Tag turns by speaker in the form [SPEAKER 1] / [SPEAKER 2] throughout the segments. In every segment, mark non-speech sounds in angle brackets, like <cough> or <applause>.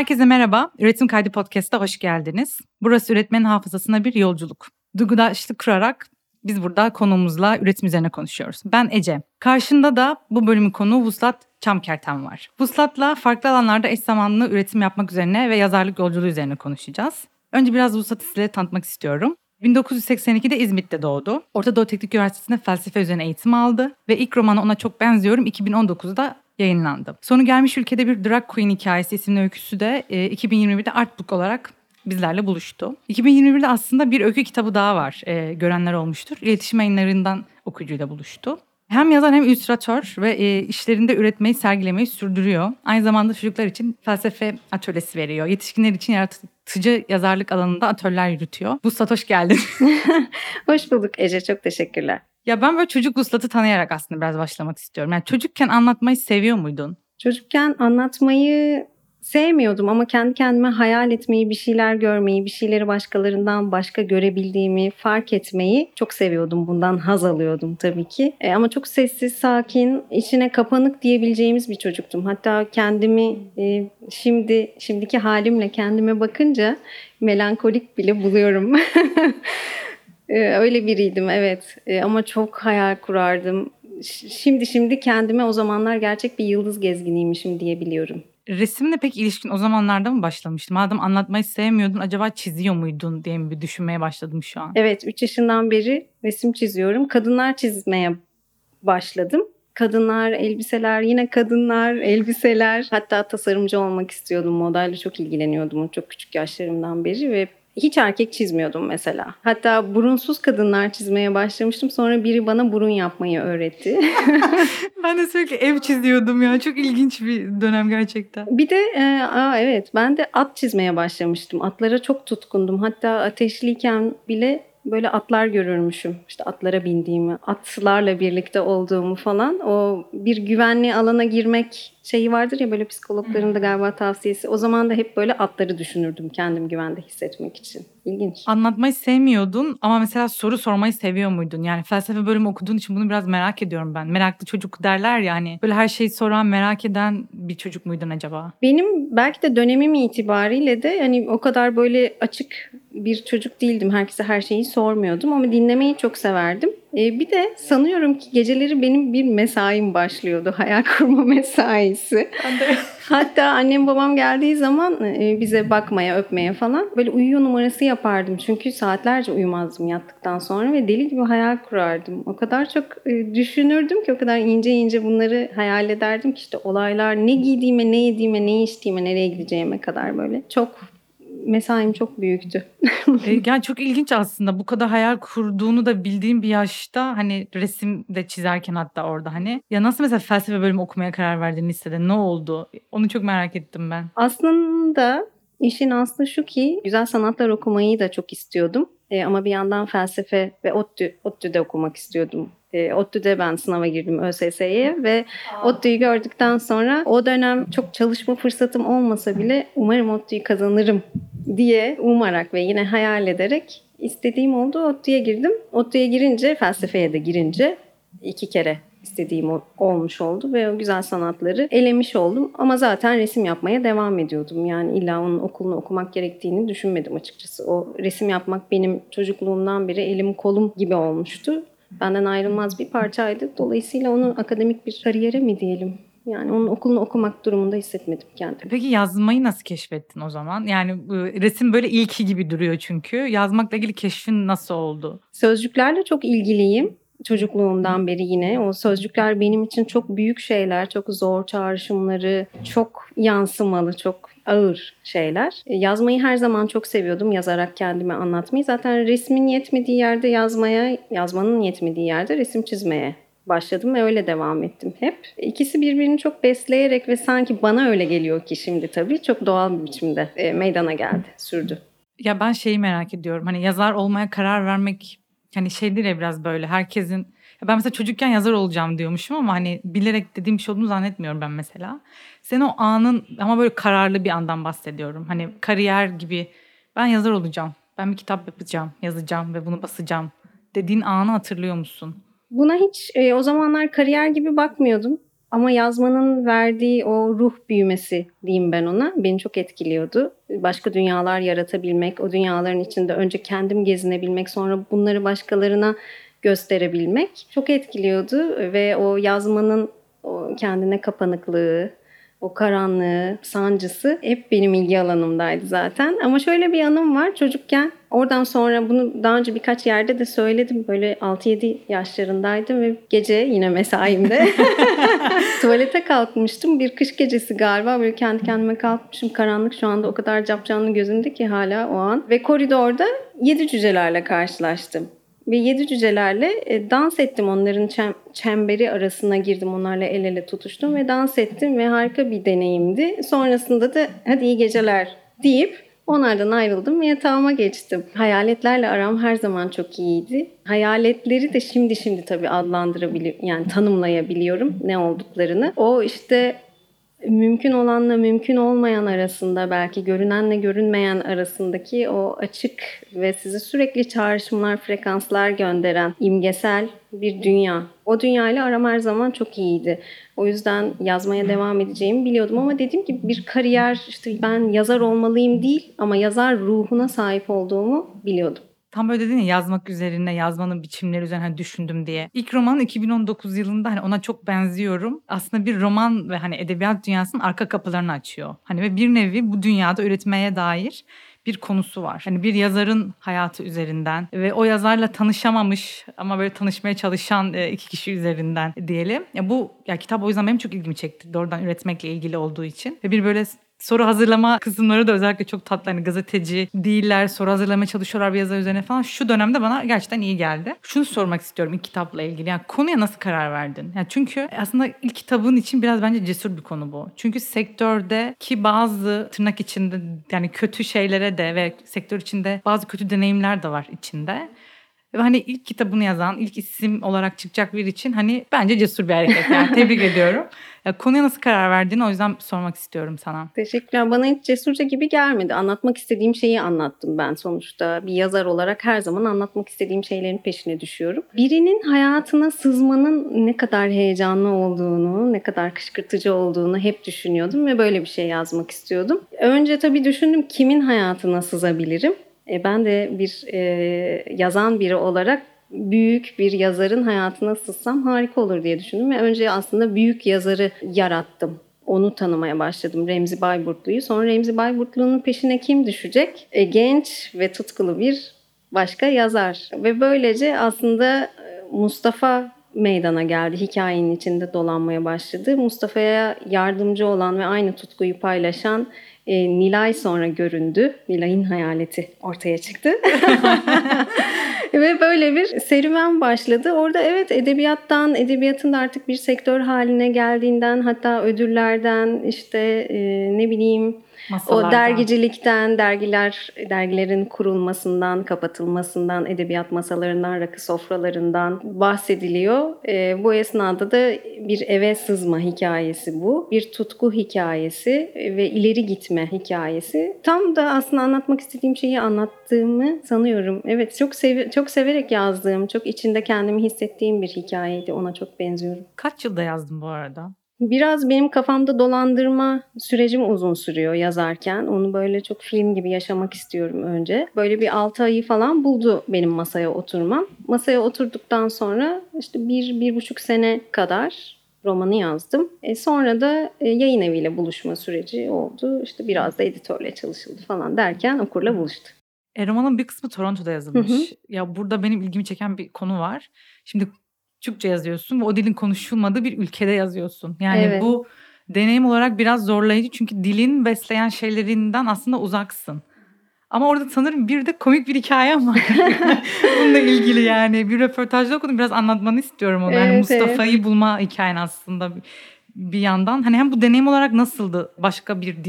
[SPEAKER 1] Herkese merhaba. Üretim Kaydı Podcast'a hoş geldiniz. Burası üretmenin hafızasına bir yolculuk. Duygudaşlık kurarak biz burada konuğumuzla üretim üzerine konuşuyoruz. Ben Ece. Karşında da bu bölümün konuğu Vuslat Çamkerten var. Vuslat'la farklı alanlarda eş zamanlı üretim yapmak üzerine ve yazarlık yolculuğu üzerine konuşacağız. Önce biraz Vuslat'ı size tanıtmak istiyorum. 1982'de İzmit'te doğdu. Orta Doğu Teknik Üniversitesi'nde felsefe üzerine eğitim aldı ve ilk romanı Ona Çok Benziyorum 2019'da yayınlandı. Sonu gelmiş ülkede bir drag queen hikayesi isimli öyküsü de 2021'de Artbook olarak bizlerle buluştu. 2021'de aslında bir öykü kitabı daha var. E, görenler olmuştur. İletişim yayınlarından okuyucuyla buluştu. Hem yazar hem illüstratör ve e, işlerinde üretmeyi, sergilemeyi sürdürüyor. Aynı zamanda çocuklar için felsefe atölyesi veriyor. Yetişkinler için yaratıcı yazarlık alanında atölyeler yürütüyor. Vuslat hoş geldin. <laughs>
[SPEAKER 2] hoş bulduk Ece, çok teşekkürler.
[SPEAKER 1] Ya ben böyle çocuk Vuslat'ı tanıyarak aslında biraz başlamak istiyorum. Yani çocukken anlatmayı seviyor muydun?
[SPEAKER 2] Çocukken anlatmayı sevmiyordum ama kendi kendime hayal etmeyi, bir şeyler görmeyi, bir şeyleri başkalarından başka görebildiğimi fark etmeyi çok seviyordum. Bundan haz alıyordum tabii ki. E, ama çok sessiz, sakin, içine kapanık diyebileceğimiz bir çocuktum. Hatta kendimi e, şimdi şimdiki halimle kendime bakınca melankolik bile buluyorum. <laughs> e, öyle biriydim evet. E, ama çok hayal kurardım. Şimdi şimdi kendime o zamanlar gerçek bir yıldız gezginiymişim diyebiliyorum.
[SPEAKER 1] Resimle pek ilişkin o zamanlarda mı başlamıştın? Madem anlatmayı sevmiyordun acaba çiziyor muydun diye mi bir düşünmeye başladım şu an?
[SPEAKER 2] Evet 3 yaşından beri resim çiziyorum. Kadınlar çizmeye başladım. Kadınlar, elbiseler, yine kadınlar, elbiseler. Hatta tasarımcı olmak istiyordum. Modelle çok ilgileniyordum çok küçük yaşlarımdan beri ve hiç erkek çizmiyordum mesela. Hatta burunsuz kadınlar çizmeye başlamıştım. Sonra biri bana burun yapmayı öğretti. <laughs>
[SPEAKER 1] ben de sürekli ev çiziyordum ya. Çok ilginç bir dönem gerçekten.
[SPEAKER 2] Bir de e, aa evet ben de at çizmeye başlamıştım. Atlara çok tutkundum. Hatta ateşliyken bile böyle atlar görürmüşüm. İşte atlara bindiğimi, atlarla birlikte olduğumu falan. O bir güvenli alana girmek şeyi vardır ya böyle psikologların da galiba tavsiyesi. O zaman da hep böyle atları düşünürdüm kendim güvende hissetmek için. İlginç.
[SPEAKER 1] Anlatmayı sevmiyordun ama mesela soru sormayı seviyor muydun? Yani felsefe bölümü okuduğun için bunu biraz merak ediyorum ben. Meraklı çocuk derler ya hani böyle her şeyi soran, merak eden bir çocuk muydun acaba?
[SPEAKER 2] Benim belki de dönemim itibariyle de hani o kadar böyle açık bir çocuk değildim. Herkese her şeyi sormuyordum ama dinlemeyi çok severdim. Ee, bir de sanıyorum ki geceleri benim bir mesaim başlıyordu. <laughs> Hayal kurma mesaisi. Hatta annem babam geldiği zaman e, bize bakmaya, öpmeye falan böyle uyuyor numarası yapardım. Çünkü saatlerce uyumazdım yattıktan sonra ve deli gibi hayal kurardım. O kadar çok e, düşünürdüm ki o kadar ince ince bunları hayal ederdim ki işte olaylar ne giydiğime, ne yediğime, ne içtiğime, nereye gideceğime kadar böyle çok mesaim çok büyüktü. <laughs>
[SPEAKER 1] e, yani çok ilginç aslında bu kadar hayal kurduğunu da bildiğim bir yaşta hani resim de çizerken hatta orada hani ya nasıl mesela felsefe bölümü okumaya karar verdin lisede ne oldu? Onu çok merak ettim ben.
[SPEAKER 2] Aslında işin aslı şu ki güzel sanatlar okumayı da çok istiyordum. E, ama bir yandan felsefe ve ODTÜ, ODTÜ'de okumak istiyordum. E, ODTÜ'de ben sınava girdim ÖSS'ye ve ODTÜ'yü gördükten sonra o dönem çok çalışma fırsatım olmasa bile umarım ODTÜ'yü kazanırım diye umarak ve yine hayal ederek istediğim oldu. ODTÜ'ye girdim. ODTÜ'ye girince, felsefeye de girince iki kere istediğim olmuş oldu ve o güzel sanatları elemiş oldum. Ama zaten resim yapmaya devam ediyordum. Yani illa onun okulunu okumak gerektiğini düşünmedim açıkçası. O resim yapmak benim çocukluğumdan beri elim kolum gibi olmuştu. Benden ayrılmaz bir parçaydı. Dolayısıyla onu akademik bir kariyere mi diyelim yani onun okulunu okumak durumunda hissetmedim kendimi.
[SPEAKER 1] Peki yazmayı nasıl keşfettin o zaman? Yani resim böyle ilki gibi duruyor çünkü. Yazmakla ilgili keşfin nasıl oldu?
[SPEAKER 2] Sözcüklerle çok ilgiliyim çocukluğumdan beri yine. O sözcükler benim için çok büyük şeyler, çok zor çağrışımları, çok yansımalı, çok ağır şeyler. E, yazmayı her zaman çok seviyordum. Yazarak kendime anlatmayı. Zaten resmin yetmediği yerde yazmaya, yazmanın yetmediği yerde resim çizmeye başladım ve öyle devam ettim hep. İkisi birbirini çok besleyerek ve sanki bana öyle geliyor ki şimdi tabii çok doğal bir biçimde e, meydana geldi, sürdü.
[SPEAKER 1] Ya ben şeyi merak ediyorum. Hani yazar olmaya karar vermek hani şeydir ya biraz böyle herkesin ben mesela çocukken yazar olacağım diyormuşum ama hani bilerek dediğim bir şey olduğunu zannetmiyorum ben mesela. Sen o anın ama böyle kararlı bir andan bahsediyorum. Hani kariyer gibi ben yazar olacağım. Ben bir kitap yapacağım, yazacağım ve bunu basacağım dediğin anı hatırlıyor musun?
[SPEAKER 2] Buna hiç e, o zamanlar kariyer gibi bakmıyordum. Ama yazmanın verdiği o ruh büyümesi diyeyim ben ona beni çok etkiliyordu. Başka dünyalar yaratabilmek, o dünyaların içinde önce kendim gezinebilmek, sonra bunları başkalarına gösterebilmek çok etkiliyordu ve o yazmanın o kendine kapanıklığı, o karanlığı, sancısı hep benim ilgi alanımdaydı zaten. Ama şöyle bir anım var. Çocukken oradan sonra bunu daha önce birkaç yerde de söyledim. Böyle 6-7 yaşlarındaydım ve gece yine mesaimde <laughs> tuvalete kalkmıştım. Bir kış gecesi galiba böyle kendi kendime kalkmışım. Karanlık şu anda o kadar capcanlı gözümde ki hala o an. Ve koridorda yedi cücelerle karşılaştım ve yedi cücelerle e, dans ettim. Onların çem, çemberi arasına girdim. Onlarla el ele tutuştum ve dans ettim ve harika bir deneyimdi. Sonrasında da hadi iyi geceler deyip onlardan ayrıldım ve yatağıma geçtim. Hayaletlerle aram her zaman çok iyiydi. Hayaletleri de şimdi şimdi tabii adlandırabiliyorum. Yani tanımlayabiliyorum ne olduklarını. O işte mümkün olanla mümkün olmayan arasında belki görünenle görünmeyen arasındaki o açık ve size sürekli çağrışımlar, frekanslar gönderen imgesel bir dünya. O dünyayla aram her zaman çok iyiydi. O yüzden yazmaya devam edeceğimi biliyordum ama dediğim gibi bir kariyer işte ben yazar olmalıyım değil ama yazar ruhuna sahip olduğumu biliyordum.
[SPEAKER 1] Tam böyle dedin ya yazmak üzerine, yazmanın biçimleri üzerine hani düşündüm diye. İlk romanın 2019 yılında hani ona çok benziyorum. Aslında bir roman ve hani edebiyat dünyasının arka kapılarını açıyor. Hani ve bir nevi bu dünyada üretmeye dair bir konusu var. Hani bir yazarın hayatı üzerinden ve o yazarla tanışamamış ama böyle tanışmaya çalışan e, iki kişi üzerinden diyelim. Ya bu ya kitap o yüzden benim çok ilgimi çekti. Doğrudan üretmekle ilgili olduğu için. Ve bir böyle soru hazırlama kısımları da özellikle çok tatlı. Hani gazeteci değiller, soru hazırlamaya çalışıyorlar bir yazar üzerine falan. Şu dönemde bana gerçekten iyi geldi. Şunu sormak istiyorum ilk kitapla ilgili. Yani konuya nasıl karar verdin? Yani çünkü aslında ilk kitabın için biraz bence cesur bir konu bu. Çünkü sektörde ki bazı tırnak içinde yani kötü şeylere de ve sektör içinde bazı kötü deneyimler de var içinde. Ve hani ilk kitabını yazan, ilk isim olarak çıkacak bir için hani bence cesur bir hareket. Yani <laughs> tebrik ediyorum. Ya konuya nasıl karar verdiğini o yüzden sormak istiyorum sana.
[SPEAKER 2] Teşekkürler. Bana hiç cesurca gibi gelmedi. Anlatmak istediğim şeyi anlattım ben sonuçta. Bir yazar olarak her zaman anlatmak istediğim şeylerin peşine düşüyorum. Birinin hayatına sızmanın ne kadar heyecanlı olduğunu, ne kadar kışkırtıcı olduğunu hep düşünüyordum ve böyle bir şey yazmak istiyordum. Önce tabii düşündüm kimin hayatına sızabilirim? E, ben de bir e, yazan biri olarak büyük bir yazarın hayatına sızsam harika olur diye düşündüm. Ve önce aslında büyük yazarı yarattım. Onu tanımaya başladım Remzi Bayburtlu'yu. Sonra Remzi Bayburtlu'nun peşine kim düşecek? E, genç ve tutkulu bir başka yazar. Ve böylece aslında e, Mustafa meydana geldi. Hikayenin içinde dolanmaya başladı. Mustafa'ya yardımcı olan ve aynı tutkuyu paylaşan e, Nilay sonra göründü. Nilay'ın hayaleti ortaya çıktı. <laughs> <laughs> <laughs> Ve böyle bir serüven başladı. Orada evet edebiyattan, edebiyatın da artık bir sektör haline geldiğinden hatta ödüllerden işte e, ne bileyim Masalardan. O dergicilikten, dergiler, dergilerin kurulmasından, kapatılmasından, edebiyat masalarından, rakı sofralarından bahsediliyor. E, bu esnada da bir eve sızma hikayesi bu. Bir tutku hikayesi ve ileri gitme hikayesi. Tam da aslında anlatmak istediğim şeyi anlattığımı sanıyorum. Evet, çok sev çok severek yazdığım, çok içinde kendimi hissettiğim bir hikayeydi. Ona çok benziyorum.
[SPEAKER 1] Kaç yılda yazdın bu arada?
[SPEAKER 2] Biraz benim kafamda dolandırma sürecim uzun sürüyor yazarken. Onu böyle çok film gibi yaşamak istiyorum önce. Böyle bir 6 ayı falan buldu benim masaya oturmam. Masaya oturduktan sonra işte bir, bir buçuk sene kadar romanı yazdım. E sonra da e, yayın eviyle buluşma süreci oldu. İşte biraz da editörle çalışıldı falan derken okurla buluştu.
[SPEAKER 1] E, romanın bir kısmı Toronto'da yazılmış. Hı hı. Ya burada benim ilgimi çeken bir konu var. Şimdi Türkçe yazıyorsun ve o dilin konuşulmadığı bir ülkede yazıyorsun. Yani evet. bu deneyim olarak biraz zorlayıcı çünkü dilin besleyen şeylerinden aslında uzaksın. Ama orada sanırım bir de komik bir hikayem var. <laughs> Bununla ilgili yani bir röportajda okudum. Biraz anlatmanı istiyorum onu. Evet, yani Mustafa'yı evet. bulma hikayen aslında bir yandan. Hani hem bu deneyim olarak nasıldı başka bir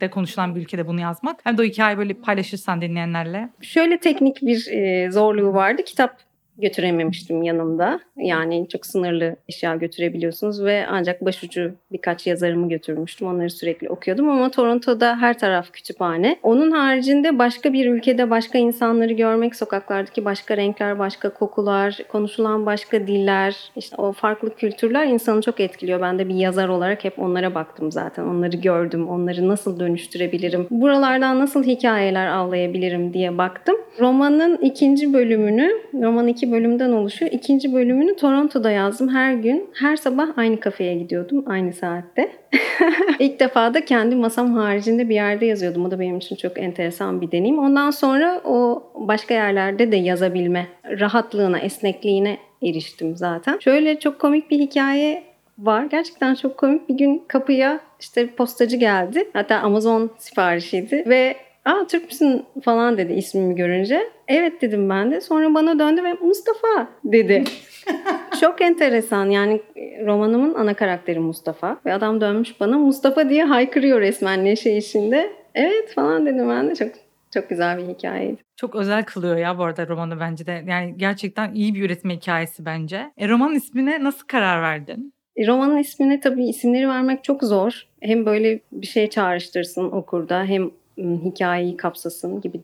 [SPEAKER 1] dilde konuşulan bir ülkede bunu yazmak. Hem de o hikayeyi böyle paylaşırsan dinleyenlerle.
[SPEAKER 2] Şöyle teknik bir e, zorluğu vardı. Kitap götürememiştim yanımda. Yani çok sınırlı eşya götürebiliyorsunuz ve ancak başucu birkaç yazarımı götürmüştüm. Onları sürekli okuyordum ama Toronto'da her taraf kütüphane. Onun haricinde başka bir ülkede başka insanları görmek, sokaklardaki başka renkler, başka kokular, konuşulan başka diller, işte o farklı kültürler insanı çok etkiliyor. Ben de bir yazar olarak hep onlara baktım zaten. Onları gördüm. Onları nasıl dönüştürebilirim? Buralardan nasıl hikayeler avlayabilirim diye baktım. Romanın ikinci bölümünü, roman iki bölümden oluşuyor. İkinci bölümünü Toronto'da yazdım her gün. Her sabah aynı kafeye gidiyordum aynı saatte. <laughs> İlk defa da kendi masam haricinde bir yerde yazıyordum. O da benim için çok enteresan bir deneyim. Ondan sonra o başka yerlerde de yazabilme rahatlığına, esnekliğine eriştim zaten. Şöyle çok komik bir hikaye var. Gerçekten çok komik. Bir gün kapıya işte postacı geldi. Hatta Amazon siparişiydi ve Aa Türk müsün falan dedi ismimi görünce. Evet dedim ben de. Sonra bana döndü ve Mustafa dedi. <laughs> Çok enteresan yani romanımın ana karakteri Mustafa. Ve adam dönmüş bana Mustafa diye haykırıyor resmen neşe içinde. Evet falan dedim ben de çok çok güzel bir hikayeydi.
[SPEAKER 1] Çok özel kılıyor ya bu arada romanı bence de. Yani gerçekten iyi bir üretme hikayesi bence. E, romanın ismine nasıl karar verdin?
[SPEAKER 2] E, romanın ismine tabii isimleri vermek çok zor. Hem böyle bir şey çağrıştırsın okurda hem hikayeyi kapsasın gibi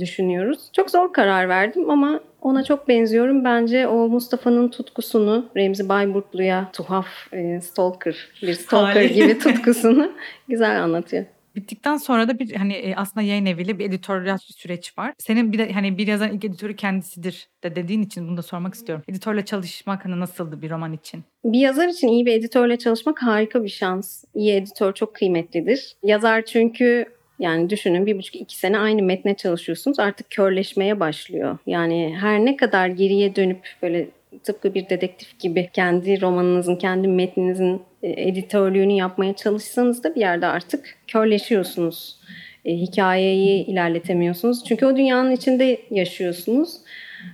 [SPEAKER 2] düşünüyoruz. Çok zor karar verdim ama ona çok benziyorum. Bence o Mustafa'nın tutkusunu Remzi Bayburtlu'ya tuhaf e, stalker, bir stalker gibi <laughs> tutkusunu güzel anlatıyor.
[SPEAKER 1] Bittikten sonra da bir hani e, aslında yayın eviyle bir editoryal süreç var. Senin bir de hani bir yazarın ilk editörü kendisidir de dediğin için bunu da sormak istiyorum. Editörle çalışmak hani nasıldı bir roman için?
[SPEAKER 2] Bir yazar için iyi bir editörle çalışmak harika bir şans. İyi editör çok kıymetlidir. Yazar çünkü yani düşünün bir buçuk iki sene aynı metne çalışıyorsunuz artık körleşmeye başlıyor. Yani her ne kadar geriye dönüp böyle tıpkı bir dedektif gibi kendi romanınızın, kendi metninizin e, editörlüğünü yapmaya çalışsanız da bir yerde artık körleşiyorsunuz. E, hikayeyi ilerletemiyorsunuz. Çünkü o dünyanın içinde yaşıyorsunuz.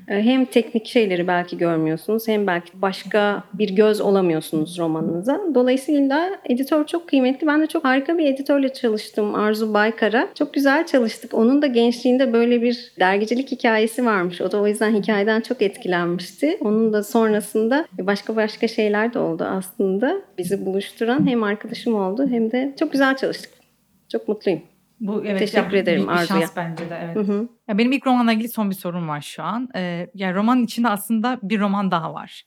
[SPEAKER 2] Ee, hem teknik şeyleri belki görmüyorsunuz hem belki başka bir göz olamıyorsunuz romanınıza. Dolayısıyla editör çok kıymetli. Ben de çok harika bir editörle çalıştım Arzu Baykar'a. Çok güzel çalıştık. Onun da gençliğinde böyle bir dergicilik hikayesi varmış. O da o yüzden hikayeden çok etkilenmişti. Onun da sonrasında başka başka şeyler de oldu aslında. Bizi buluşturan hem arkadaşım oldu hem de çok güzel çalıştık. Çok mutluyum.
[SPEAKER 1] Bu evet
[SPEAKER 2] Teşekkür
[SPEAKER 1] ya,
[SPEAKER 2] ederim
[SPEAKER 1] bir, bir şans bence de evet.
[SPEAKER 2] Hı hı.
[SPEAKER 1] Ya benim ilk romanla ilgili son bir sorum var şu an. Ee, yani romanın içinde aslında bir roman daha var.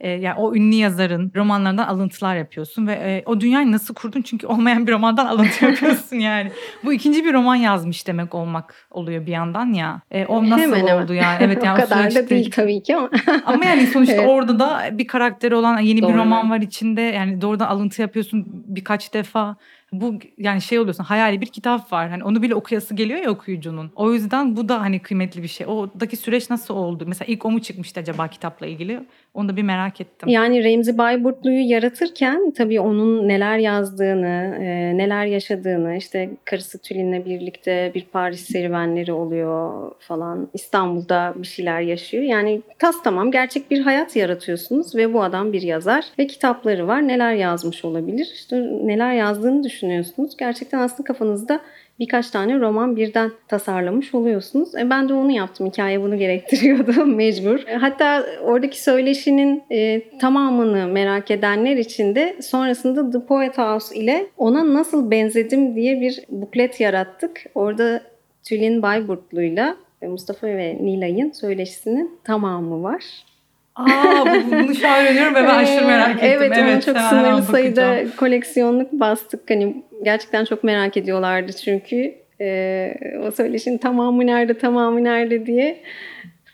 [SPEAKER 1] Ee, yani o ünlü yazarın romanlarından alıntılar yapıyorsun ve e, o dünyayı nasıl kurdun? Çünkü olmayan bir romandan <laughs> alıntı yapıyorsun yani. Bu ikinci bir roman yazmış demek olmak oluyor bir yandan ya. E, o nasıl
[SPEAKER 2] Hemen hemen.
[SPEAKER 1] oldu yani? Evet <laughs> yani
[SPEAKER 2] o kadar
[SPEAKER 1] süreçte-
[SPEAKER 2] da değil tabii ki ama. <laughs>
[SPEAKER 1] Ama yani sonuçta
[SPEAKER 2] Evet.
[SPEAKER 1] orada da bir karakteri olan yeni bir
[SPEAKER 2] Doğru.
[SPEAKER 1] roman var içinde. Yani doğrudan alıntı yapıyorsun birkaç defa. Bu yani şey oluyorsun hayali bir kitap var. Hani onu bile okuyası geliyor ya okuyucunun. O yüzden bu da hani kıymetli bir şey. Oradaki süreç nasıl oldu? Mesela ilk o mu çıkmıştı acaba kitapla ilgili? Onu da bir merak ettim.
[SPEAKER 2] Yani Remzi Bayburtlu'yu yaratırken tabii onun neler yazdığını, e, neler yaşadığını, işte karısı Tülin'le birlikte bir Paris serüvenleri oluyor falan. İstanbul'da bir şeyler yaşıyor. Yani tas tamam gerçek bir hayat yaratıyorsunuz ve bu adam bir yazar ve kitapları var. Neler yazmış olabilir? İşte neler yazdığını düşünüyorsunuz. Gerçekten aslında kafanızda birkaç tane roman birden tasarlamış oluyorsunuz. E ben de onu yaptım. Hikaye bunu gerektiriyordu <laughs> mecbur. E, Hatta oradaki söyleşinin e, tamamını merak edenler için de sonrasında The Poet House ile ona nasıl benzedim diye bir buklet yarattık. Orada Tülin Bayburtlu'yla ve Mustafa ve Nilay'ın söyleşisinin tamamı var.
[SPEAKER 1] Aa bu, bunu şu an öğreniyorum ve ben aşırı merak ettim.
[SPEAKER 2] Evet, onu çok sınırlı sayıda
[SPEAKER 1] bakacağım.
[SPEAKER 2] koleksiyonluk bastık. Hani gerçekten çok merak ediyorlardı çünkü e, o söyleşinin tamamı nerede, tamamı nerede diye.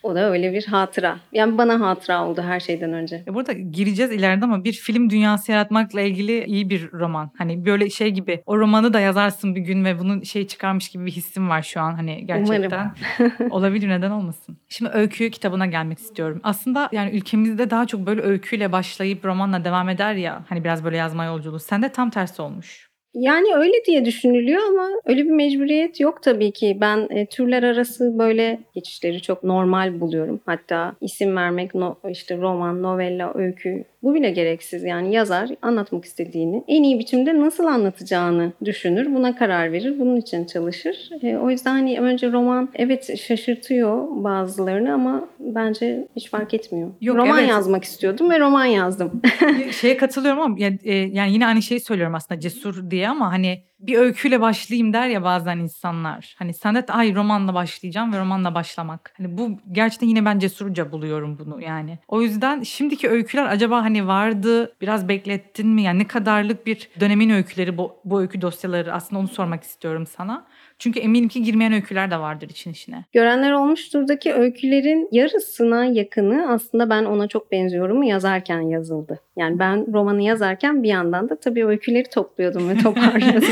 [SPEAKER 2] O da öyle bir hatıra. Yani bana hatıra oldu her şeyden önce.
[SPEAKER 1] E burada gireceğiz ileride ama bir film dünyası yaratmakla ilgili iyi bir roman. Hani böyle şey gibi o romanı da yazarsın bir gün ve bunun şey çıkarmış gibi bir hissim var şu an. Hani gerçekten <laughs> olabilir neden olmasın. Şimdi öykü kitabına gelmek istiyorum. Aslında yani ülkemizde daha çok böyle öyküyle başlayıp romanla devam eder ya. Hani biraz böyle yazma yolculuğu. Sende tam tersi olmuş.
[SPEAKER 2] Yani öyle diye düşünülüyor ama öyle bir mecburiyet yok tabii ki. Ben e, türler arası böyle geçişleri çok normal buluyorum. Hatta isim vermek no, işte roman, novella, öykü Bu bile gereksiz. Yani yazar anlatmak istediğini en iyi biçimde nasıl anlatacağını düşünür. Buna karar verir. Bunun için çalışır. E, o yüzden hani önce roman evet şaşırtıyor bazılarını ama bence hiç fark etmiyor.
[SPEAKER 1] Yok,
[SPEAKER 2] roman
[SPEAKER 1] evet.
[SPEAKER 2] yazmak istiyordum ve roman yazdım. <laughs>
[SPEAKER 1] Şeye katılıyorum ama yani, e, yani yine aynı şeyi söylüyorum aslında cesur diye ama hani bir öyküyle başlayayım der ya bazen insanlar. Hani sen de ay romanla başlayacağım ve romanla başlamak. Hani bu gerçekten yine ben cesurca buluyorum bunu yani. O yüzden şimdiki öyküler acaba hani vardı biraz beklettin mi? Yani ne kadarlık bir dönemin öyküleri bu, bu öykü dosyaları aslında onu sormak istiyorum sana. Çünkü eminim ki girmeyen öyküler de vardır için içine.
[SPEAKER 2] Görenler olmuştur'daki öykülerin yarısına yakını aslında ben ona çok benziyorum yazarken yazıldı. Yani ben romanı yazarken bir yandan da tabii öyküleri topluyordum ve <laughs> toparlıyordum.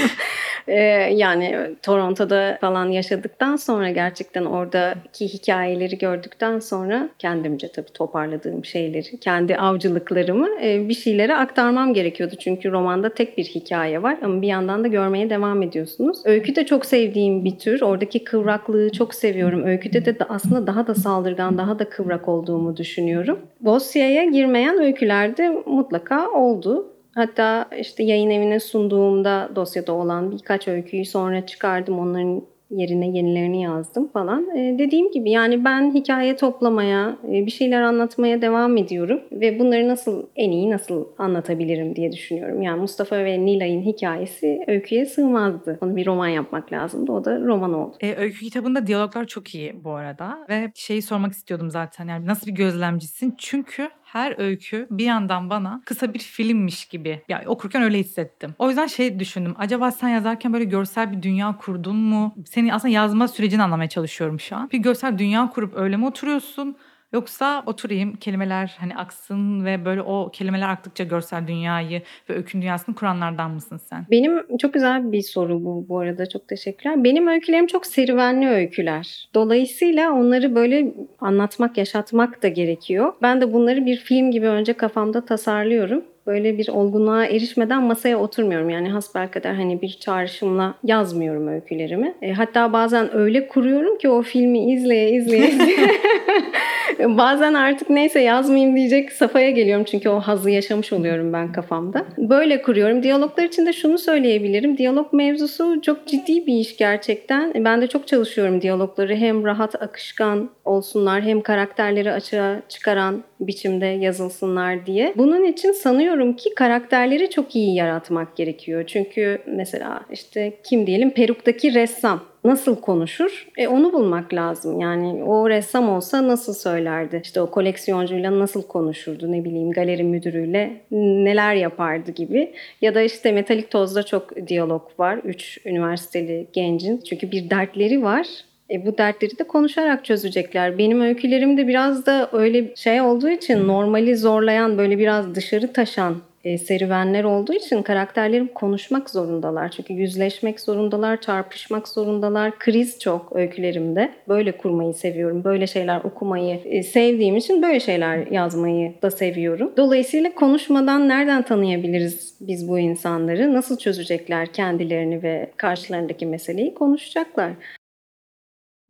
[SPEAKER 2] Ee, yani Toronto'da falan yaşadıktan sonra gerçekten oradaki hikayeleri gördükten sonra kendimce tabii toparladığım şeyleri, kendi avcılıklarımı e, bir şeylere aktarmam gerekiyordu. Çünkü romanda tek bir hikaye var ama bir yandan da görmeye devam ediyorsunuz. Öykü de çok sevdiğim bir tür. Oradaki kıvraklığı çok seviyorum. Öyküde de aslında daha da saldırgan, daha da kıvrak olduğumu düşünüyorum. Dosyaya girmeyen öykülerde mutlaka oldu. Hatta işte yayın evine sunduğumda dosyada olan birkaç öyküyü sonra çıkardım. Onların yerine yenilerini yazdım falan. Ee, dediğim gibi yani ben hikaye toplamaya, e, bir şeyler anlatmaya devam ediyorum ve bunları nasıl en iyi nasıl anlatabilirim diye düşünüyorum. Yani Mustafa ve Nilay'ın hikayesi öyküye sığmazdı. Onu bir roman yapmak lazımdı. O da roman oldu.
[SPEAKER 1] E, öykü kitabında diyaloglar çok iyi bu arada ve şeyi sormak istiyordum zaten yani nasıl bir gözlemcisin? Çünkü her öykü bir yandan bana kısa bir filmmiş gibi. Ya okurken öyle hissettim. O yüzden şey düşündüm. Acaba sen yazarken böyle görsel bir dünya kurdun mu? Senin aslında yazma sürecini anlamaya çalışıyorum şu an. Bir görsel dünya kurup öyle mi oturuyorsun? Yoksa oturayım kelimeler hani aksın ve böyle o kelimeler aktıkça görsel dünyayı ve öykün dünyasını kuranlardan mısın sen?
[SPEAKER 2] Benim çok güzel bir soru bu bu arada çok teşekkürler. Benim öykülerim çok serüvenli öyküler. Dolayısıyla onları böyle anlatmak, yaşatmak da gerekiyor. Ben de bunları bir film gibi önce kafamda tasarlıyorum böyle bir olgunluğa erişmeden masaya oturmuyorum. Yani hasbelkader hani bir çağrışımla yazmıyorum öykülerimi. E, hatta bazen öyle kuruyorum ki o filmi izleye izleye izleye. <laughs> bazen artık neyse yazmayayım diyecek safhaya geliyorum. Çünkü o hazı yaşamış oluyorum ben kafamda. Böyle kuruyorum. Diyaloglar için de şunu söyleyebilirim. Diyalog mevzusu çok ciddi bir iş gerçekten. E, ben de çok çalışıyorum diyalogları. Hem rahat akışkan olsunlar hem karakterleri açığa çıkaran biçimde yazılsınlar diye. Bunun için sanıyorum ki karakterleri çok iyi yaratmak gerekiyor. Çünkü mesela işte kim diyelim Peruk'taki ressam nasıl konuşur? E onu bulmak lazım. Yani o ressam olsa nasıl söylerdi? İşte o koleksiyoncuyla nasıl konuşurdu? Ne bileyim galeri müdürüyle neler yapardı gibi. Ya da işte Metalik Toz'da çok diyalog var. Üç üniversiteli gencin. Çünkü bir dertleri var. E bu dertleri de konuşarak çözecekler. Benim öykülerim de biraz da öyle şey olduğu için normali zorlayan böyle biraz dışarı taşan e, serüvenler olduğu için karakterlerim konuşmak zorundalar. Çünkü yüzleşmek zorundalar, çarpışmak zorundalar. Kriz çok öykülerimde. Böyle kurmayı seviyorum. Böyle şeyler okumayı e, sevdiğim için böyle şeyler yazmayı da seviyorum. Dolayısıyla konuşmadan nereden tanıyabiliriz biz bu insanları? Nasıl çözecekler kendilerini ve karşılarındaki meseleyi konuşacaklar.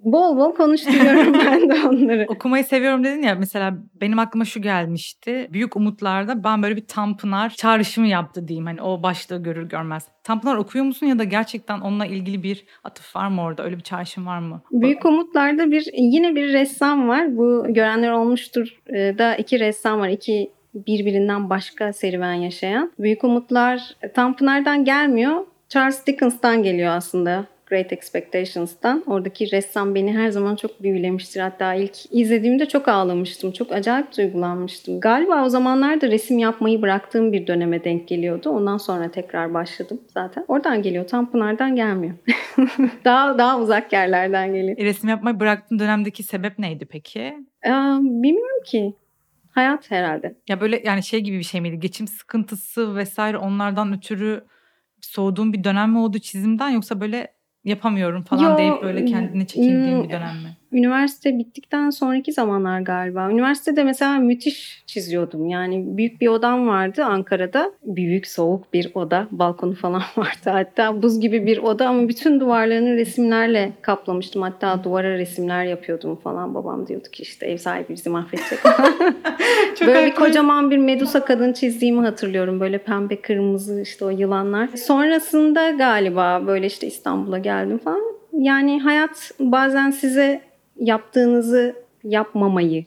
[SPEAKER 2] Bol bol konuşturuyorum <laughs> ben de onları.
[SPEAKER 1] Okumayı seviyorum dedin ya mesela benim aklıma şu gelmişti. Büyük Umutlar'da ben böyle bir Tanpınar çağrışımı yaptı diyeyim. Hani o başlığı görür görmez. Tanpınar okuyor musun ya da gerçekten onunla ilgili bir atıf var mı orada? Öyle bir çağrışım var mı?
[SPEAKER 2] Büyük Umutlar'da bir yine bir ressam var. Bu görenler olmuştur da iki ressam var. İki birbirinden başka serüven yaşayan. Büyük Umutlar Tanpınar'dan gelmiyor. Charles Dickens'tan geliyor aslında. Great Expectations'tan. Oradaki ressam beni her zaman çok büyülemiştir. Hatta ilk izlediğimde çok ağlamıştım. Çok acayip duygulanmıştım. Galiba o zamanlarda resim yapmayı bıraktığım bir döneme denk geliyordu. Ondan sonra tekrar başladım zaten. Oradan geliyor. Tanpınar'dan gelmiyor. <laughs> daha daha uzak yerlerden geliyor.
[SPEAKER 1] E, resim yapmayı bıraktığın dönemdeki sebep neydi peki?
[SPEAKER 2] Ee, bilmiyorum ki. Hayat herhalde.
[SPEAKER 1] Ya böyle yani şey gibi bir şey miydi? Geçim sıkıntısı vesaire onlardan ötürü soğuduğun bir dönem mi oldu çizimden yoksa böyle yapamıyorum falan
[SPEAKER 2] Yo,
[SPEAKER 1] deyip böyle kendini çekindiğin
[SPEAKER 2] hmm,
[SPEAKER 1] bir dönem mi?
[SPEAKER 2] Üniversite bittikten sonraki zamanlar galiba. Üniversitede mesela müthiş çiziyordum. Yani büyük bir odam vardı Ankara'da. Büyük soğuk bir oda. Balkonu falan <laughs> vardı. Hatta buz gibi bir oda ama bütün duvarlarını resimlerle kaplamıştım. Hatta duvara resimler yapıyordum falan. Babam diyordu ki işte ev sahibi bizi mahvedecek. <laughs> Böyle bir kocaman bir Medusa kadın çizdiğimi hatırlıyorum. Böyle pembe kırmızı işte o yılanlar. Sonrasında galiba böyle işte İstanbul'a geldim falan. Yani hayat bazen size yaptığınızı yapmamayı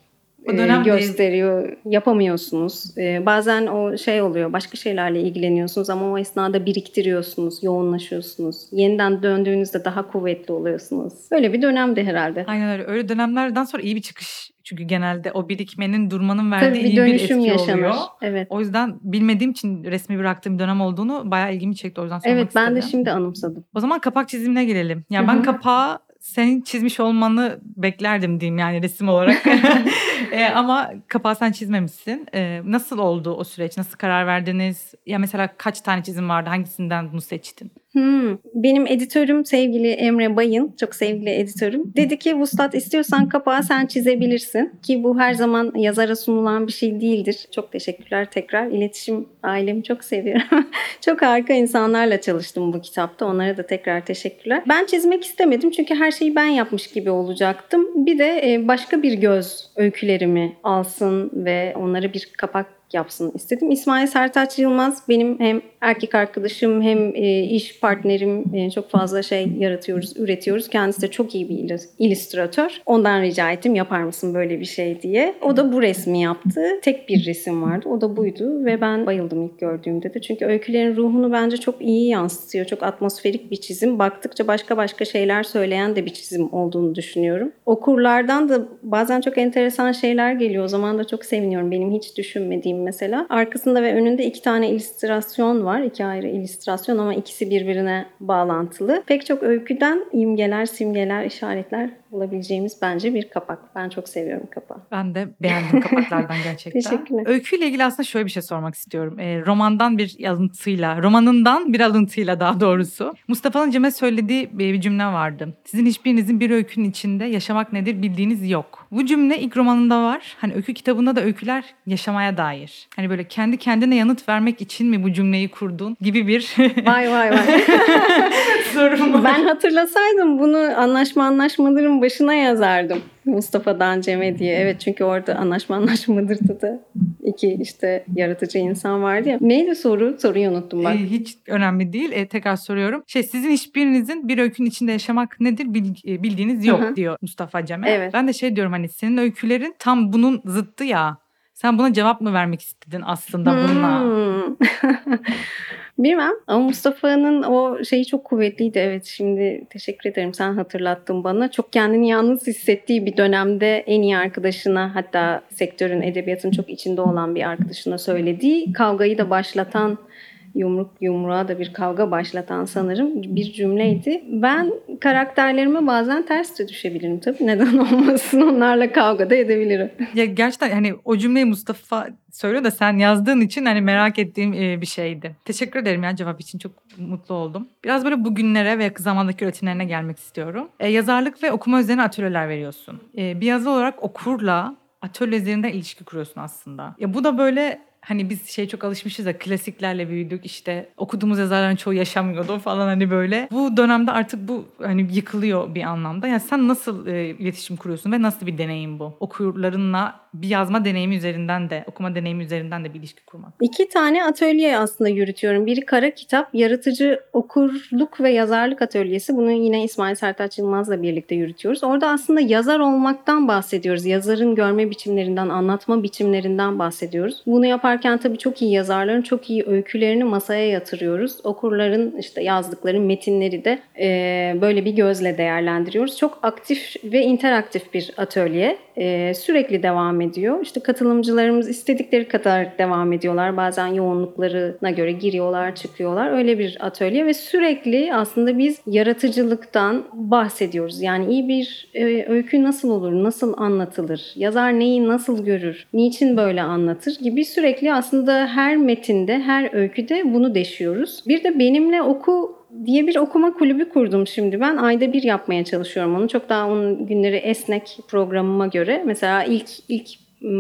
[SPEAKER 1] O dönem
[SPEAKER 2] e, gösteriyor. Yapamıyorsunuz. E, bazen o şey oluyor. Başka şeylerle ilgileniyorsunuz ama o esnada biriktiriyorsunuz, yoğunlaşıyorsunuz. Yeniden döndüğünüzde daha kuvvetli oluyorsunuz. Böyle bir dönemdi herhalde.
[SPEAKER 1] Aynen öyle. Öyle dönemlerden sonra iyi bir çıkış. Çünkü genelde o birikmenin, durmanın verdiği
[SPEAKER 2] Tabii bir
[SPEAKER 1] iyi bir
[SPEAKER 2] dönüşüm
[SPEAKER 1] etki
[SPEAKER 2] yaşanır.
[SPEAKER 1] oluyor.
[SPEAKER 2] Evet.
[SPEAKER 1] O yüzden bilmediğim için resmi bıraktığım bir dönem olduğunu bayağı ilgimi çekti. O yüzden sormak
[SPEAKER 2] Evet ben de
[SPEAKER 1] istedim.
[SPEAKER 2] şimdi anımsadım.
[SPEAKER 1] O zaman kapak çizimine gelelim. Ya
[SPEAKER 2] Hı
[SPEAKER 1] ben kapağı senin çizmiş olmanı beklerdim diyeyim yani resim olarak. <laughs> <laughs> E, ama kapağı sen çizmemişsin. E, nasıl oldu o süreç? Nasıl karar verdiniz? Ya mesela kaç tane çizim vardı? Hangisinden bunu seçtin?
[SPEAKER 2] Hmm. Benim editörüm sevgili Emre Bayın, çok sevgili editörüm. Dedi ki Vuslat istiyorsan kapağı sen çizebilirsin. Ki bu her zaman yazara sunulan bir şey değildir. Çok teşekkürler tekrar. İletişim ailemi çok seviyorum. <laughs> çok harika insanlarla çalıştım bu kitapta. Onlara da tekrar teşekkürler. Ben çizmek istemedim çünkü her şeyi ben yapmış gibi olacaktım. Bir de e, başka bir göz öykülerimi alsın ve onları bir kapak yapsın istedim. İsmail Sertaç Yılmaz benim hem erkek arkadaşım hem e, iş partnerim E, çok fazla şey yaratıyoruz, üretiyoruz. Kendisi de çok iyi bir illü- illüstratör. Ondan rica ettim yapar mısın böyle bir şey diye. O da bu resmi yaptı. Tek bir resim vardı. O da buydu ve ben bayıldım ilk gördüğümde de. Çünkü öykülerin ruhunu bence çok iyi yansıtıyor. Çok atmosferik bir çizim. Baktıkça başka başka şeyler söyleyen de bir çizim olduğunu düşünüyorum. Okurlardan da bazen çok enteresan şeyler geliyor. O zaman da çok seviniyorum. Benim hiç düşünmediğim mesela. Arkasında ve önünde iki tane illüstrasyon var. İki ayrı illüstrasyon ama ikisi birbirine bağlantılı. Pek çok öyküden imgeler, simgeler, işaretler bulabileceğimiz bence bir kapak. Ben çok seviyorum kapağı.
[SPEAKER 1] Ben de beğendim kapaklardan <laughs> gerçekten.
[SPEAKER 2] Teşekkürler.
[SPEAKER 1] Öyküyle ilgili aslında şöyle bir şey sormak istiyorum. E, romandan bir alıntıyla, romanından bir alıntıyla daha doğrusu. Mustafa'nın Cem'e söylediği bir cümle vardı. Sizin hiçbirinizin bir öykünün içinde yaşamak nedir bildiğiniz yok. Bu cümle ilk romanında var. Hani öykü kitabında da öyküler yaşamaya dair. Hani böyle kendi kendine yanıt vermek için mi bu cümleyi kurdun gibi bir <laughs>
[SPEAKER 2] Vay vay vay. <laughs>
[SPEAKER 1] sorum var.
[SPEAKER 2] ben hatırlasaydım bunu anlaşma başına yazardım. Mustafa'dan Cem'e diye. Evet çünkü orada anlaşma anlaşmadırdı da iki işte yaratıcı insan vardı ya. Neydi soru? Soruyu unuttum bak.
[SPEAKER 1] E, hiç önemli değil. E, tekrar soruyorum. Şey sizin hiçbirinizin bir öykünün içinde yaşamak nedir bil- e, bildiğiniz yok
[SPEAKER 2] Hı hı.
[SPEAKER 1] diyor Mustafa Cem'e.
[SPEAKER 2] Evet.
[SPEAKER 1] Ben de şey diyorum hani senin öykülerin tam bunun zıttı ya. Sen buna cevap mı vermek istedin aslında bununla?
[SPEAKER 2] Hmm. <laughs> Bilmem ama Mustafa'nın o şeyi çok kuvvetliydi. Evet şimdi teşekkür ederim sen hatırlattın bana. Çok kendini yalnız hissettiği bir dönemde en iyi arkadaşına hatta sektörün edebiyatın çok içinde olan bir arkadaşına söylediği kavgayı da başlatan yumruk yumruğa da bir kavga başlatan sanırım bir cümleydi. Ben karakterlerime bazen ters de düşebilirim tabii. Neden <laughs> olmasın onlarla kavga da edebilirim.
[SPEAKER 1] Ya gerçekten hani o cümleyi Mustafa söylüyor da sen yazdığın için hani merak ettiğim bir şeydi. Teşekkür ederim ya cevap için çok mutlu oldum. Biraz böyle bugünlere ve yakın zamandaki üretimlerine gelmek istiyorum. E, yazarlık ve okuma üzerine atölyeler veriyorsun. E, bir yazar olarak okurla atölye üzerinden ilişki kuruyorsun aslında. Ya bu da böyle hani biz şey çok alışmışız ya klasiklerle büyüdük işte okuduğumuz yazarların çoğu yaşamıyordu falan hani böyle. Bu dönemde artık bu hani yıkılıyor bir anlamda. Yani sen nasıl e, iletişim kuruyorsun ve nasıl bir deneyim bu? Okurlarınla bir yazma deneyimi üzerinden de okuma deneyimi üzerinden de bir ilişki kurmak.
[SPEAKER 2] İki tane atölye aslında yürütüyorum. Biri kara kitap, yaratıcı okurluk ve yazarlık atölyesi. Bunu yine İsmail Sertaç Yılmaz'la birlikte yürütüyoruz. Orada aslında yazar olmaktan bahsediyoruz. Yazarın görme biçimlerinden, anlatma biçimlerinden bahsediyoruz. Bunu yaparken tabii çok iyi yazarların çok iyi öykülerini masaya yatırıyoruz. Okurların işte yazdıkları metinleri de e, böyle bir gözle değerlendiriyoruz. Çok aktif ve interaktif bir atölye. E, sürekli devam ediyor. İşte katılımcılarımız istedikleri kadar devam ediyorlar. Bazen yoğunluklarına göre giriyorlar, çıkıyorlar. Öyle bir atölye ve sürekli aslında biz yaratıcılıktan bahsediyoruz. Yani iyi bir e, öykü nasıl olur, nasıl anlatılır, yazar neyi nasıl görür, niçin böyle anlatır gibi sürekli aslında her metinde, her öyküde bunu deşiyoruz. Bir de benimle oku diye bir okuma kulübü kurdum şimdi ben. Ayda bir yapmaya çalışıyorum onu. Çok daha onun günleri esnek programıma göre. Mesela ilk ilk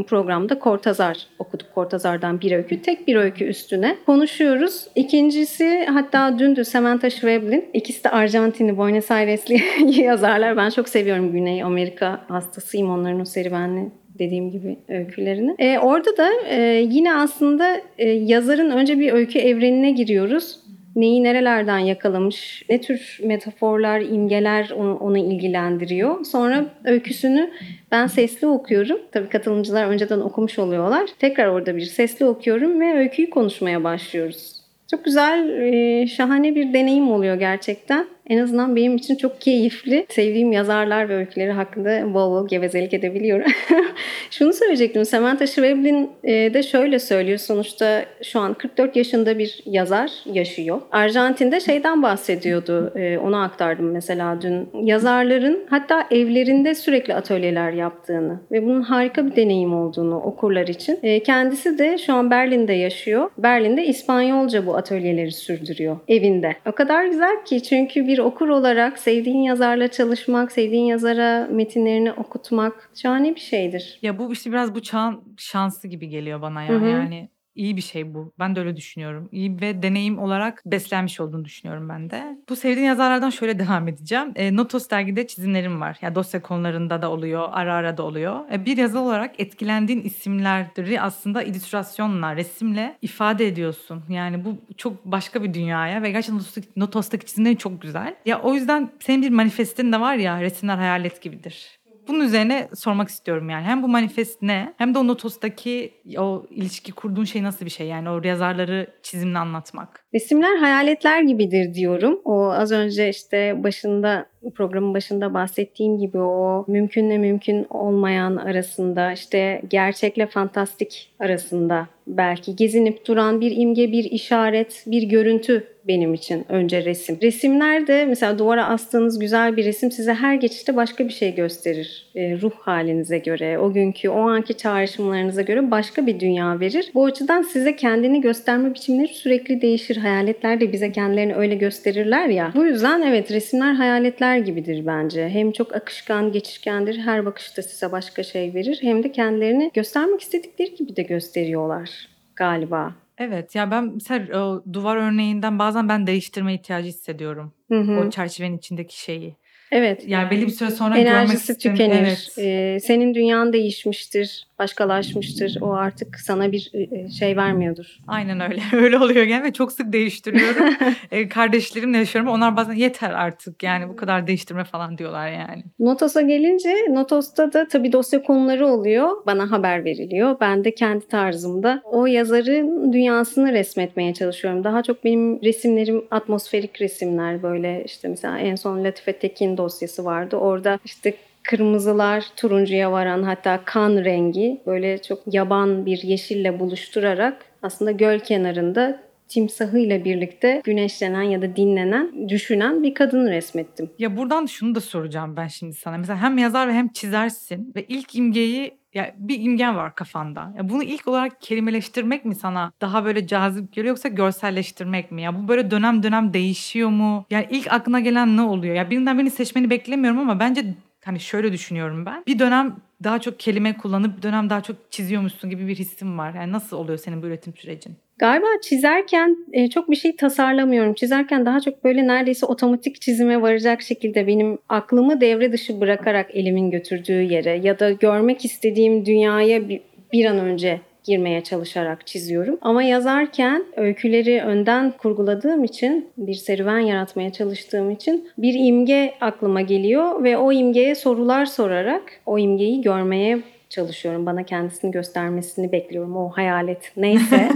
[SPEAKER 2] programda Kortazar okuduk. Kortazar'dan bir öykü. Tek bir öykü üstüne konuşuyoruz. İkincisi hatta dündü Samantha Schweblin. İkisi de Arjantinli, Buenos Airesli <laughs> yazarlar. Ben çok seviyorum Güney Amerika hastasıyım onların o serüvenli dediğim gibi öykülerini. E, orada da e, yine aslında e, yazarın önce bir öykü evrenine giriyoruz neyi nerelerden yakalamış, ne tür metaforlar, imgeler onu, onu ilgilendiriyor. Sonra öyküsünü ben sesli okuyorum. Tabii katılımcılar önceden okumuş oluyorlar. Tekrar orada bir sesli okuyorum ve öyküyü konuşmaya başlıyoruz. Çok güzel, e, şahane bir deneyim oluyor gerçekten. En azından benim için çok keyifli. Sevdiğim yazarlar ve öyküleri hakkında bol bol gevezelik edebiliyorum. <laughs> Şunu söyleyecektim. Samantha Schweblin e, de şöyle söylüyor. Sonuçta şu an 44 yaşında bir yazar yaşıyor. Arjantin'de şeyden bahsediyordu. E, onu aktardım mesela dün. Yazarların hatta evlerinde sürekli atölyeler yaptığını ve bunun harika bir deneyim olduğunu okurlar için. E, kendisi de şu an Berlin'de yaşıyor. Berlin'de İspanyolca bu atölyeleri sürdürüyor evinde. O kadar güzel ki çünkü bir okur olarak sevdiğin yazarla çalışmak, sevdiğin yazara metinlerini okutmak şahane bir şeydir.
[SPEAKER 1] Ya bu işte biraz bu çağın şansı gibi geliyor bana ya. Hı hı. Yani İyi bir şey bu. Ben de öyle düşünüyorum. İyi ve deneyim olarak beslenmiş olduğunu düşünüyorum ben de. Bu sevdiğim yazarlardan şöyle devam edeceğim. E, Notos dergide çizimlerim var. Ya yani dosya konularında da oluyor, ara ara da oluyor. E, bir yazar olarak etkilendiğin isimleri aslında illüstrasyonla, resimle ifade ediyorsun. Yani bu çok başka bir dünyaya ve gerçekten Notos'taki çizimlerin çok güzel. Ya o yüzden senin bir manifestin de var ya resimler hayalet gibidir bunun üzerine sormak istiyorum yani. Hem bu manifest ne hem de o Notos'taki o ilişki kurduğun şey nasıl bir şey? Yani o yazarları çizimle anlatmak.
[SPEAKER 2] Resimler hayaletler gibidir diyorum. O az önce işte başında programın başında bahsettiğim gibi o mümkünle mümkün olmayan arasında işte gerçekle fantastik arasında belki gezinip duran bir imge, bir işaret, bir görüntü benim için önce resim. Resimlerde mesela duvara astığınız güzel bir resim size her geçişte başka bir şey gösterir. E, ruh halinize göre, o günkü, o anki çağrışımlarınıza göre başka bir dünya verir. Bu açıdan size kendini gösterme biçimleri sürekli değişir. Hayaletler de bize kendilerini öyle gösterirler ya. Bu yüzden evet resimler hayaletler gibidir bence. Hem çok akışkan, geçişkendir. Her bakışta size başka şey verir. Hem de kendilerini göstermek istedikleri gibi de gösteriyorlar galiba.
[SPEAKER 1] Evet ya ben mesela o duvar örneğinden bazen ben değiştirme ihtiyacı hissediyorum. Hı hı. O çerçevenin içindeki şeyi.
[SPEAKER 2] Evet.
[SPEAKER 1] Yani belli bir süre sonra
[SPEAKER 2] Enerjisi
[SPEAKER 1] görmek
[SPEAKER 2] tükenir. Evet. Ee, senin dünyan değişmiştir başkalaşmıştır. O artık sana bir e, şey vermiyordur.
[SPEAKER 1] Aynen öyle. <laughs> Öyle oluyor yani ve çok sık değiştiriyorum. <laughs> e, kardeşlerimle yaşıyorum. Onlar bazen yeter artık yani bu kadar değiştirme falan diyorlar yani.
[SPEAKER 2] Notos'a gelince Notos'ta da tabii dosya konuları oluyor. Bana haber veriliyor. Ben de kendi tarzımda o yazarın dünyasını resmetmeye çalışıyorum. Daha çok benim resimlerim atmosferik resimler böyle işte mesela en son Latife Tekin dosyası vardı. Orada işte kırmızılar turuncuya varan hatta kan rengi böyle çok yaban bir yeşille buluşturarak aslında göl kenarında timsahıyla birlikte güneşlenen ya da dinlenen, düşünen bir kadını resmettim.
[SPEAKER 1] Ya buradan şunu da soracağım ben şimdi sana. Mesela hem yazar ve hem çizersin ve ilk imgeyi ya bir imgen var kafanda. Ya bunu ilk olarak kelimeleştirmek mi sana daha böyle cazip geliyor yoksa görselleştirmek mi? Ya bu böyle dönem dönem değişiyor mu? Yani ilk aklına gelen ne oluyor? Ya birinden birini seçmeni beklemiyorum ama bence hani şöyle düşünüyorum ben. Bir dönem daha çok kelime kullanıp bir dönem daha çok çiziyormuşsun gibi bir hissim var. Yani nasıl oluyor senin bu üretim sürecin?
[SPEAKER 2] Galiba çizerken e, çok bir şey tasarlamıyorum. Çizerken daha çok böyle neredeyse otomatik çizime varacak şekilde benim aklımı devre dışı bırakarak elimin götürdüğü yere ya da görmek istediğim dünyaya bir, bir an önce girmeye çalışarak çiziyorum. Ama yazarken öyküleri önden kurguladığım için, bir serüven yaratmaya çalıştığım için bir imge aklıma geliyor ve o imgeye sorular sorarak o imgeyi görmeye çalışıyorum. Bana kendisini göstermesini bekliyorum. O hayalet neyse.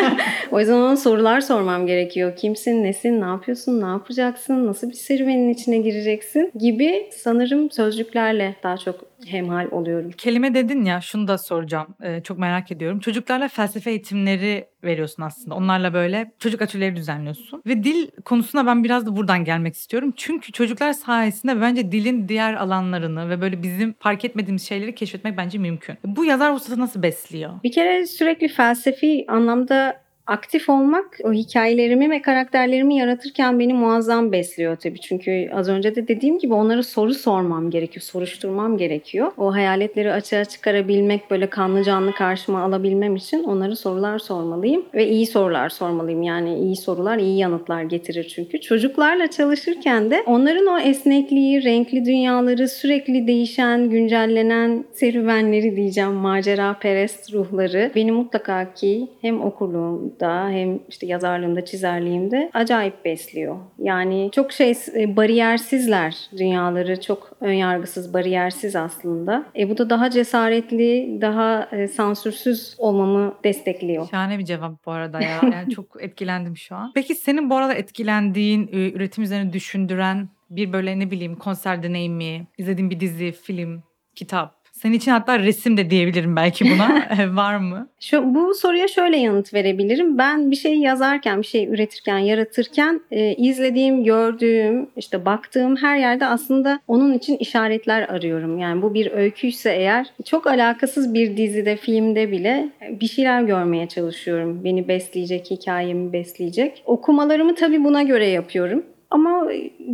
[SPEAKER 2] <laughs> o yüzden ona sorular sormam gerekiyor. Kimsin, nesin, ne yapıyorsun, ne yapacaksın, nasıl bir serüvenin içine gireceksin gibi sanırım sözcüklerle daha çok hemhal oluyorum.
[SPEAKER 1] Kelime dedin ya şunu da soracağım. Ee, çok merak ediyorum. Çocuklarla felsefe eğitimleri veriyorsun aslında. Onlarla böyle çocuk atölyeleri düzenliyorsun. Ve dil konusuna ben biraz da buradan gelmek istiyorum. Çünkü çocuklar sayesinde bence dilin diğer alanlarını ve böyle bizim fark etmediğimiz şeyleri keşfetmek bence mümkün. Bu yazar ustası nasıl besliyor?
[SPEAKER 2] Bir kere sürekli felsefi anlamda aktif olmak o hikayelerimi ve karakterlerimi yaratırken beni muazzam besliyor tabii. Çünkü az önce de dediğim gibi onlara soru sormam gerekiyor, soruşturmam gerekiyor. O hayaletleri açığa çıkarabilmek, böyle kanlı canlı karşıma alabilmem için onlara sorular sormalıyım ve iyi sorular sormalıyım. Yani iyi sorular iyi yanıtlar getirir çünkü. Çocuklarla çalışırken de onların o esnekliği, renkli dünyaları, sürekli değişen, güncellenen serüvenleri diyeceğim, macera perest ruhları beni mutlaka ki hem okurluğum da hem işte yazarlığımda, çizerliğimde acayip besliyor. Yani çok şey e, bariyersizler dünyaları, çok önyargısız, bariyersiz aslında. E bu da daha cesaretli, daha e, sansürsüz olmamı destekliyor.
[SPEAKER 1] Şahane bir cevap bu arada ya. <laughs> Yani çok etkilendim şu an. Peki senin bu arada etkilendiğin, üretim üzerine düşündüren bir böyle ne bileyim konser deneyimi, izlediğin bir dizi, film, kitap senin için hatta resim de diyebilirim belki buna. <laughs> Var mı?
[SPEAKER 2] Şu, bu soruya şöyle yanıt verebilirim. Ben bir şey yazarken, bir şey üretirken, yaratırken e, izlediğim, gördüğüm, işte baktığım her yerde aslında onun için işaretler arıyorum. Yani bu bir öyküyse eğer çok alakasız bir dizide, filmde bile bir şeyler görmeye çalışıyorum. Beni besleyecek, hikayemi besleyecek. Okumalarımı tabii buna göre yapıyorum. Ama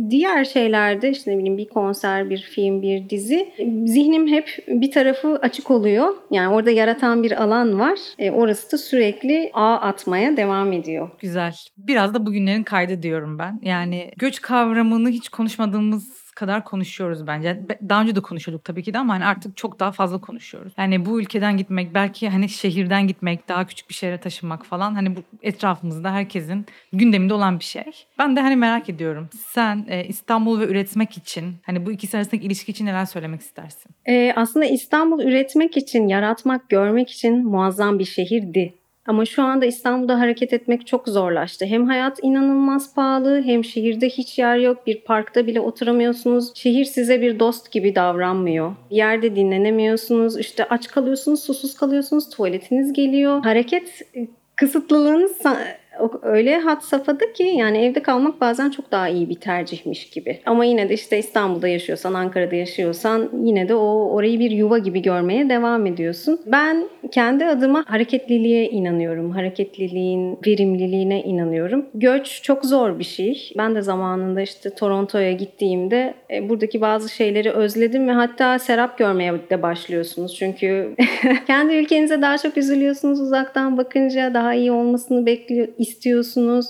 [SPEAKER 2] diğer şeylerde işte ne bileyim bir konser, bir film, bir dizi zihnim hep bir tarafı açık oluyor. Yani orada yaratan bir alan var. E, orası da sürekli ağ atmaya devam ediyor.
[SPEAKER 1] Güzel. Biraz da bugünlerin kaydı diyorum ben. Yani göç kavramını hiç konuşmadığımız kadar konuşuyoruz bence. Daha önce de konuşuyorduk tabii ki de ama hani artık çok daha fazla konuşuyoruz. Yani bu ülkeden gitmek, belki hani şehirden gitmek, daha küçük bir şehre taşınmak falan hani bu etrafımızda herkesin gündeminde olan bir şey. Ben de hani merak ediyorum. Sen e, İstanbul ve üretmek için hani bu ikisi arasındaki ilişki için neler söylemek istersin?
[SPEAKER 2] Ee, aslında İstanbul üretmek için, yaratmak, görmek için muazzam bir şehirdi ama şu anda İstanbul'da hareket etmek çok zorlaştı. Hem hayat inanılmaz pahalı hem şehirde hiç yer yok. Bir parkta bile oturamıyorsunuz. Şehir size bir dost gibi davranmıyor. Bir yerde dinlenemiyorsunuz. İşte aç kalıyorsunuz, susuz kalıyorsunuz. Tuvaletiniz geliyor. Hareket e, kısıtlılığınız öyle hat safhada ki yani evde kalmak bazen çok daha iyi bir tercihmiş gibi. Ama yine de işte İstanbul'da yaşıyorsan, Ankara'da yaşıyorsan yine de o orayı bir yuva gibi görmeye devam ediyorsun. Ben kendi adıma hareketliliğe inanıyorum. Hareketliliğin verimliliğine inanıyorum. Göç çok zor bir şey. Ben de zamanında işte Toronto'ya gittiğimde e, buradaki bazı şeyleri özledim ve hatta serap görmeye de başlıyorsunuz. Çünkü <laughs> kendi ülkenize daha çok üzülüyorsunuz uzaktan bakınca daha iyi olmasını bekliyor istiyorsunuz.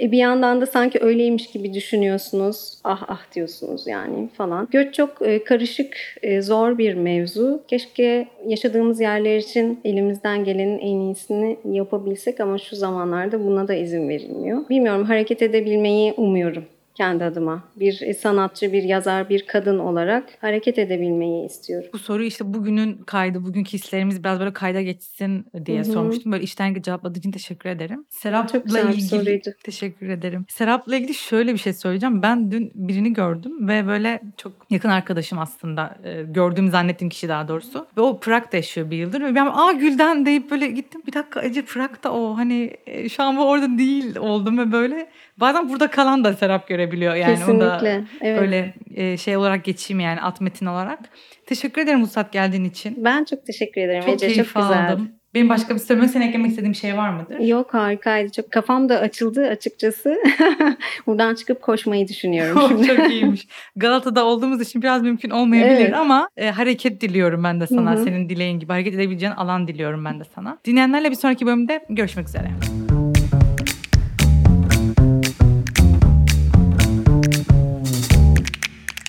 [SPEAKER 2] E bir yandan da sanki öyleymiş gibi düşünüyorsunuz. Ah ah diyorsunuz yani falan. Göç çok e, karışık, e, zor bir mevzu. Keşke yaşadığımız yerler için elimizden gelenin en iyisini yapabilsek ama şu zamanlarda buna da izin verilmiyor. Bilmiyorum hareket edebilmeyi umuyorum kendi adıma. Bir sanatçı, bir yazar, bir kadın olarak hareket edebilmeyi istiyorum.
[SPEAKER 1] Bu soruyu işte bugünün kaydı, bugünkü hislerimiz biraz böyle kayda geçsin diye Hı-hı. sormuştum. Böyle işten cevapladığın için teşekkür ederim. Serap'la ilgili teşekkür ederim. Serap'la ilgili şöyle bir şey söyleyeceğim. Ben dün birini gördüm ve böyle çok yakın arkadaşım aslında. E, gördüğüm zannettiğim kişi daha doğrusu. Ve o Prag'da yaşıyor bir yıldır. Ve ben aa Gülden deyip böyle gittim. Bir dakika Ece Prag'da o hani e, şu an bu orada değil oldum ve böyle bazen burada kalan da Serap göre görebiliyor. Yani Kesinlikle. O da evet. öyle e, şey olarak geçeyim yani at metin olarak. Teşekkür ederim Musat geldiğin için.
[SPEAKER 2] Ben çok teşekkür ederim çok Ece. Keyif çok güzel. Aldım.
[SPEAKER 1] Benim başka bir söylemek, sen eklemek istediğim şey var mıdır?
[SPEAKER 2] Yok harikaydı. Çok kafam da açıldı açıkçası. <laughs> Buradan çıkıp koşmayı düşünüyorum <laughs> şimdi.
[SPEAKER 1] Çok iyiymiş. Galata'da olduğumuz için biraz mümkün olmayabilir evet. ama e, hareket diliyorum ben de sana. Hı-hı. Senin dileğin gibi hareket edebileceğin alan diliyorum ben de sana. Dinleyenlerle bir sonraki bölümde görüşmek üzere.